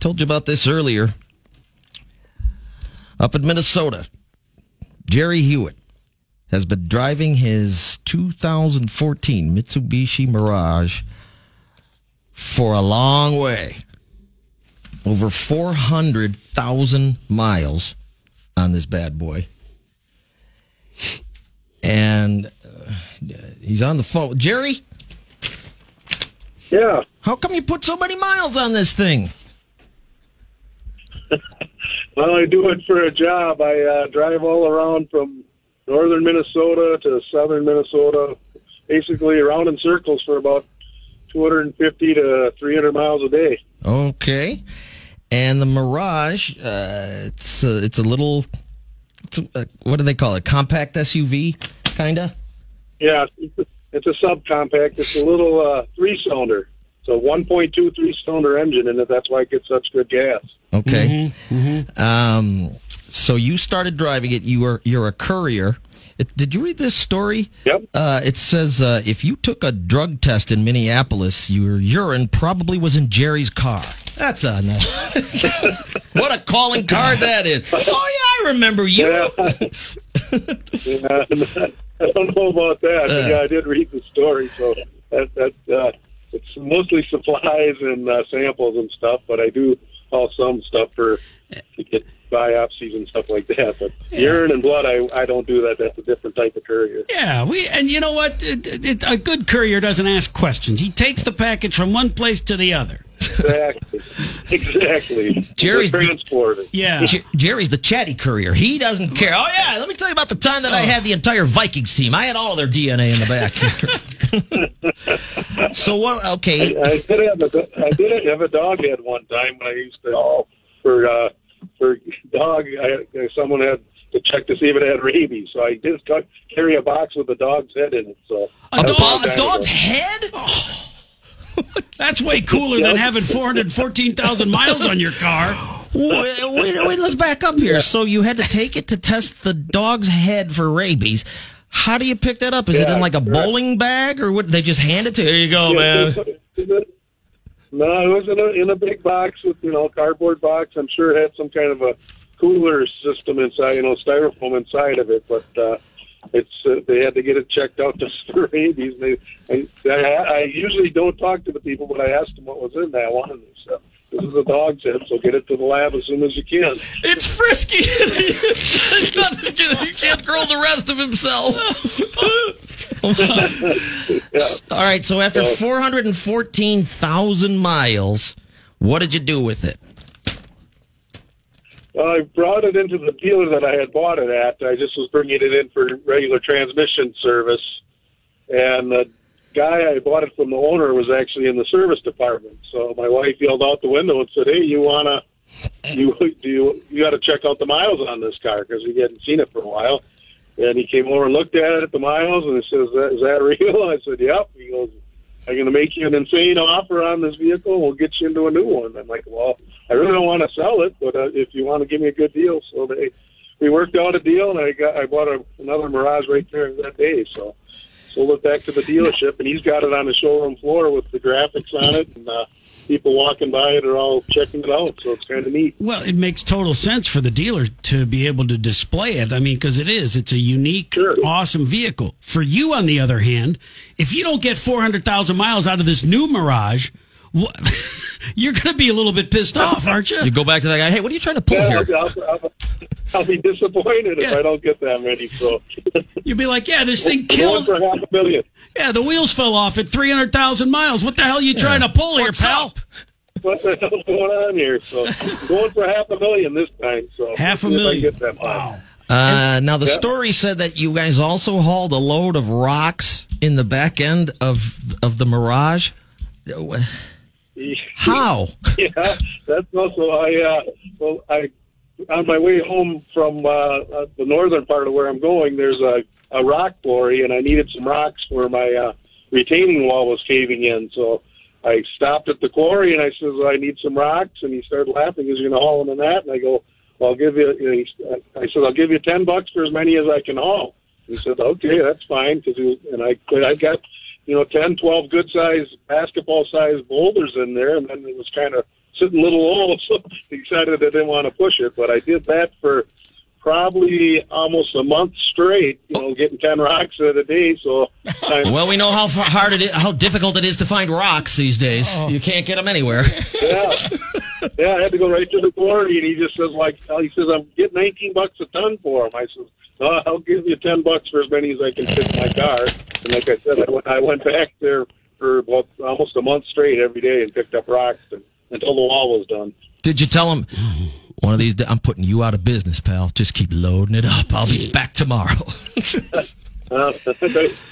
told you about this earlier. Up in Minnesota, Jerry Hewitt has been driving his 2014 Mitsubishi Mirage for a long way. Over 400,000 miles on this bad boy. And uh, he's on the phone. Jerry, Yeah. how come you put so many miles on this thing? Well, I do it for a job. I uh, drive all around from northern Minnesota to southern Minnesota, basically around in circles for about 250 to 300 miles a day. Okay. And the Mirage, uh, it's a, it's a little, it's a, what do they call it? Compact SUV, kinda. Yeah, it's a, subcompact. It's a little uh, three-cylinder. It's a 1.2 three-cylinder engine in it. That's why it gets such good gas. Okay. Um, so you started driving it. You were you're a courier. It, did you read this story? Yep. Uh, it says uh, if you took a drug test in Minneapolis, your urine probably was in Jerry's car. That's a what a calling card that is. Oh yeah, I remember you. Yeah. Yeah, I don't know about that. but Uh. yeah, I did read the story, so that that uh, it's mostly supplies and uh, samples and stuff. But I do haul some stuff for to get biopsies and stuff like that. But urine and blood, I I don't do that. That's a different type of courier. Yeah, we and you know what? It, it, a good courier doesn't ask questions. He takes the package from one place to the other. Exactly, exactly. Jerry's- The. Yeah. Jer- Jerry's the chatty courier. He doesn't care. Oh yeah, let me tell you about the time that I oh. had the entire Vikings team. I had all of their DNA in the back. so what? Okay, I did have a I did have a dog head one time when I used to for uh, for dog. I, someone had to check to see if it had rabies, so I did ca- carry a box with a dog's head in it. So a, dog, a dog's ago. head. That's way cooler than having 414,000 miles on your car. Wait, wait, wait, let's back up here. So you had to take it to test the dog's head for rabies. How do you pick that up? Is it in like a correct. bowling bag, or what? They just hand it to you. Here you go, man. No, it was in a in a big box with you know cardboard box. I'm sure it had some kind of a cooler system inside, you know, styrofoam inside of it. But uh, it's uh, they had to get it checked out just for rabies. They, I, I, I usually don't talk to the people, but I asked them what was in that one, and they said, "This is a dog's head, so get it to the lab as soon as you can." It's frisky. It's not- he can't grow the rest of himself. All right. So after So- 414,000 miles, what did you do with it? I brought it into the dealer that I had bought it at. I just was bringing it in for regular transmission service, and the guy I bought it from, the owner, was actually in the service department. So my wife yelled out the window and said, "Hey, you wanna, you do you you got to check out the miles on this car because we hadn't seen it for a while." And he came over and looked at it, at the miles, and he says, "Is that, is that real?" I said, "Yep." He goes, "I'm going to make you an insane offer on this vehicle. We'll get you into a new one." I'm like, "Well, I really don't want to sell it, but uh, if you want to give me a good deal." So they, we worked out a deal, and I got I bought a, another Mirage right there that day. So sold it back to the dealership, and he's got it on the showroom floor with the graphics on it, and uh, people walking by it are all checking it out. So it's kind of neat. Well, it makes total sense for the dealer to be able to display it. I mean, because it is. It's a unique, Sure. awesome vehicle. For you, on the other hand, if you don't get 400,000 miles out of this new Mirage, you're going to be a little bit pissed off, aren't you? You go back to that guy. Hey, what are you trying to pull Yeah, here? I'll, I'll, I'll be disappointed if I don't get that many. So You'll be like, yeah, this thing killed. for half a million. Yeah, the wheels fell off at 300,000 miles. What the hell are you trying to pull here, pal? up? What the hell's going on here? So going for half a million this time. So Half a see if I million. get that much. Wow. Uh, now the Yeah. story said that you guys also hauled a load of rocks in the back end of of the Mirage. How? yeah, that's also I. Uh, well, I on my way home from uh, uh, the northern part of where I'm going. There's a a rock quarry, and I needed some rocks where my uh, retaining wall was caving in. So I stopped at the quarry, and I says I need some rocks, and he started laughing. He's going to haul them in that, and I go, well, I'll give you. you know, I said I'll give you ten bucks for as many as I can haul. He said, okay, that's fine, because and I I got you know, 10, 12 good sized basketball sized boulders in there. And then it was kind of sitting a little old, so decided I didn't want to push it. But I did that for probably almost a month straight, you know, getting 10 rocks in a day. So, Well, we know how hard it is, how difficult it is to find rocks these days. Oh. You can't get them anywhere. yeah. Yeah, I had to go right to the quarry, and he just says, like, he says, I'm getting 19 bucks a ton for them. I says, no, I'll give you 10 bucks for as many as I can fit in my car. And like I said, I went, I went back there for about almost a month straight every day and picked up rocks and, until the wall was done. Did you tell him one of these? days, I'm putting you out of business, pal. Just keep loading it up. I'll be back tomorrow. Uh,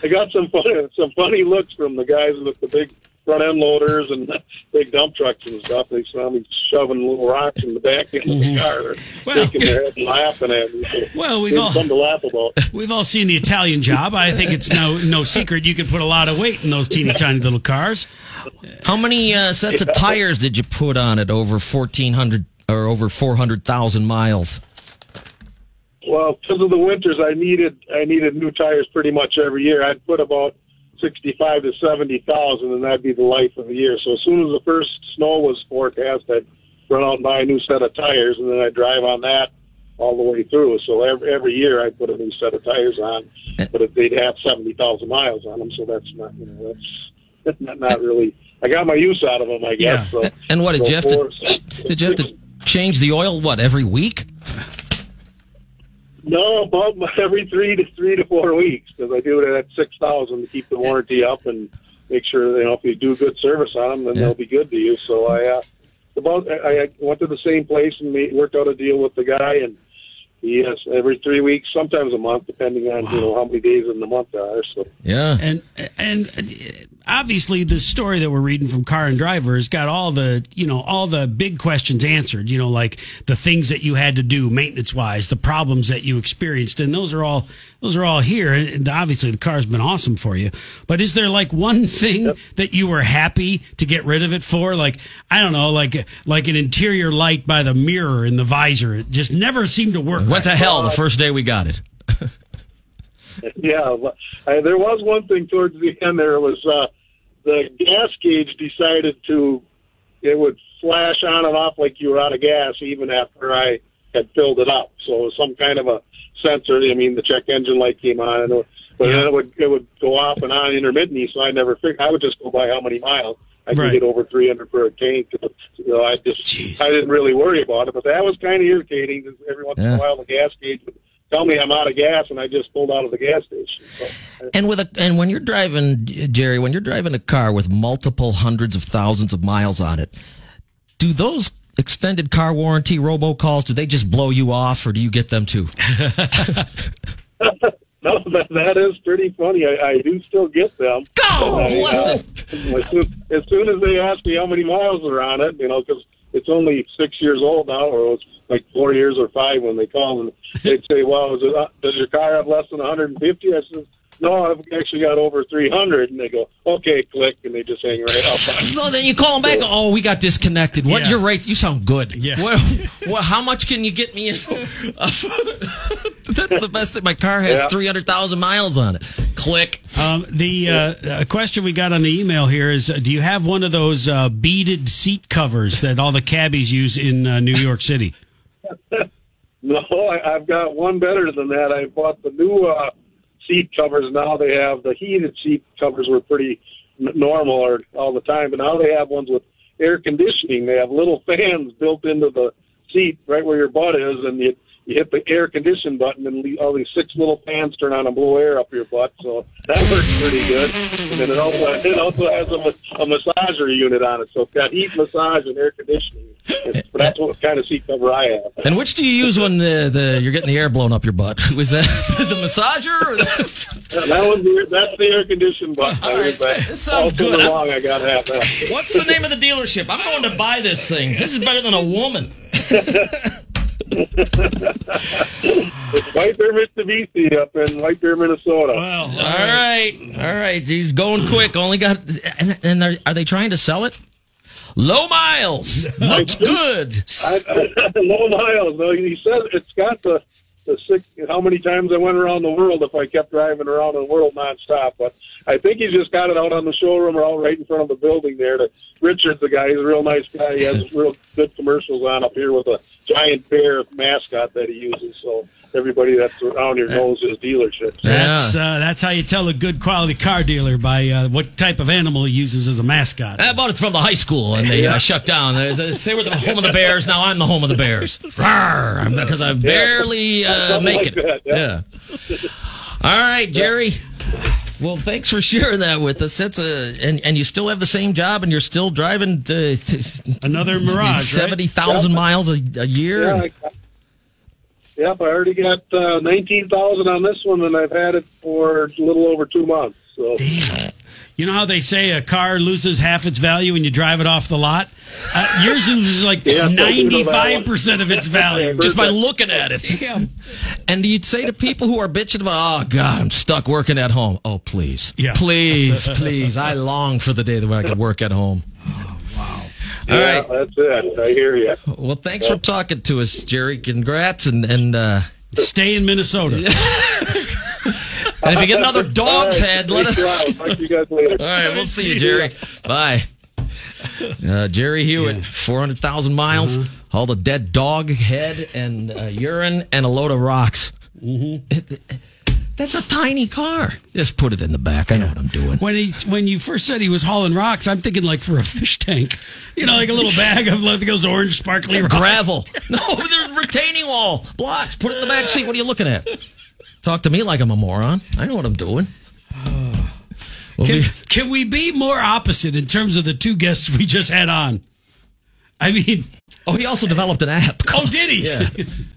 I got some funny, some funny looks from the guys with the big front end loaders and big dump trucks and stuff. They saw me shoving little rocks in the back end of the car. They're Well- shaking their head and laughing at me. So Well, we've all- something to laugh about. We've all seen the Italian job. I think it's no no secret you can put a lot of weight in those teeny tiny little cars. How many uh, sets of tires did you put on it over 1,400 or over 400,000 miles? Well, because of the winters, I needed I needed new tires pretty much every year. I'd put about sixty-five to seventy thousand, and that'd be the life of the year. So as soon as the first snow was forecast, I'd run out and buy a new set of tires, and then I'd drive on that all the way through. So every every year I'd put a new set of tires on, but if they'd have seventy thousand miles on them, so that's not you know that's not, not really. I got my use out of them, I guess. Yeah. So, And what did so you have to? four- Did you have to change the oil? What every week? No, about every three to three to four weeks because I do it at six thousand to keep the warranty up and make sure you know if you do good service on them, then Yeah. they'll be good to you. So I uh, about I, I went to the same place and made, worked out a deal with the guy, and he has every three weeks, sometimes a month, depending on you know how many days in the month there are. So Yeah. And and obviously the story that we're reading from Car and Driver has got all the you know all the big questions answered. You know, like the things that you had to do maintenance wise, the problems that you experienced, and those are all those are all here. And obviously the car's been awesome for you. But is there like one thing that you were happy to get rid of it for? Like I don't know, like like an interior light by the mirror in the visor. It just never seemed to work. Went to hell the first day we got it. yeah, I, there was one thing towards the end. There was uh, the gas gauge decided to it would flash on and off like you were out of gas even after I had filled it up. So it was some kind of a sensor. I mean, the check engine light came on, and it, but then it would it would go off and on intermittently. So I never figured. I would just go by how many miles. I could Right. get over 300 for a tank. You know, I just Jeez. I didn't really worry about it, but that was kind of irritating. Every once in a while, the gas gauge would tell me I'm out of gas, and I just pulled out of the gas station. So, And with a and when you're driving, Jerry, when you're driving a car with multiple hundreds of thousands of miles on it, do those extended car warranty robocalls do they just blow you off, or do you get them too? No, that, that is pretty funny. I, I do still get them. Go, uh, it. As soon, as soon as they ask me how many miles are on it, you know, because it's only six years old now, or it's like four years or five when they call, and they'd say, "Well, is it, uh, does your car have less than 150?" I says, "No, I've actually got over 300." And they go, "Okay, click," and they just hang right up. No, then you call them back. Oh, we got disconnected. What? Yeah. You're right. You sound good. Yeah. Well, well, how much can you get me in? That's the best thing. My car has Yeah. three hundred thousand miles on it. Click. Um, the uh, question we got on the email here is: uh, Do you have one of those uh, beaded seat covers that all the cabbies use in uh, New York City? No, I, I've got one better than that. I bought the new uh, seat covers. Now they have the heated seat covers were pretty normal or all the time, but now they have ones with air conditioning. They have little fans built into the seat right where your butt is, and you you hit the air condition button, and all these six little fans turn on and blow air up your butt. So that works pretty good. And then it also it also has a, a massager unit on it, so it's got heat, massage, and air conditioning. It's, but that's what kind of seat cover I have. And which do you use when the, the you're getting the air blown up your butt? Was that the massager? Or That one's the, that's the air conditioned button. All right, this sounds all good. long, I gotta have that. what's the name of the dealership? I'm going to buy this thing. This is better than a woman. It's White Bear, Mister Mitsubishi up in White Bear, Minnesota. Well, All right, all right. He's going quick. Only got and, and are, are they trying to sell it? Low miles. Looks good. I, low miles. No, he says it's got the the six, how many times I went around the world if I kept driving around the world nonstop. But I think he's just got it out on the showroom or out right in front of the building there. To Richard's the guy. He's a real nice guy. He has real good commercials on up here with a giant bear mascot that he uses. So everybody that's around here knows his dealership. So That's uh, that's how you tell a good quality car dealer by uh, what type of animal he uses as a mascot. I bought it from the high school, and they uh, shut down. They they were the home of the Bears. Now I'm the home of the Bears. Because I barely uh, make like it. that, yeah. Yeah. All right, Jerry. Well, thanks for sharing that with us. That's a and and you still have the same job, and you're still driving uh, Another Mirage, right? seventy thousand miles a, a year. Yeah, I, yep, I already got uh, nineteen thousand on this one, and I've had it for a little over two months. So You know how they say a car loses half its value when you drive it off the lot? Uh, yours loses like Yeah, I do know that one. 95% of its value. just by looking at it. Damn. And you'd say to people who are bitching about, oh God, I'm stuck working at home. Oh please, Yeah. please, please. I long for the day that I could work at home. All yeah, right. that's it. I hear you. Well, thanks for talking to us, Jerry. Congrats, and and uh, Stay in Minnesota. and if you get another dog's All right, head, let us. thanks. Talk to you guys later. All right, we'll see you, Jerry. Bye. Uh, Jerry Hewitt, 400,000 miles, all the dead dog head and uh, urine and a load of rocks. Mm-hmm. That's a tiny car. Just put it in the back. I know what I'm doing. When he when you first said he was hauling rocks, I'm thinking like for a fish tank, you know, like a little bag of like those orange sparkly rocks. Gravel. No, they're retaining wall. Blocks. Put it in the back seat. What are you looking at? Talk to me like I'm a moron. I know what I'm doing. We'll Can, be- can we be more opposite in terms of the two guests we just had on? I mean, oh, he also developed an app. oh, did he?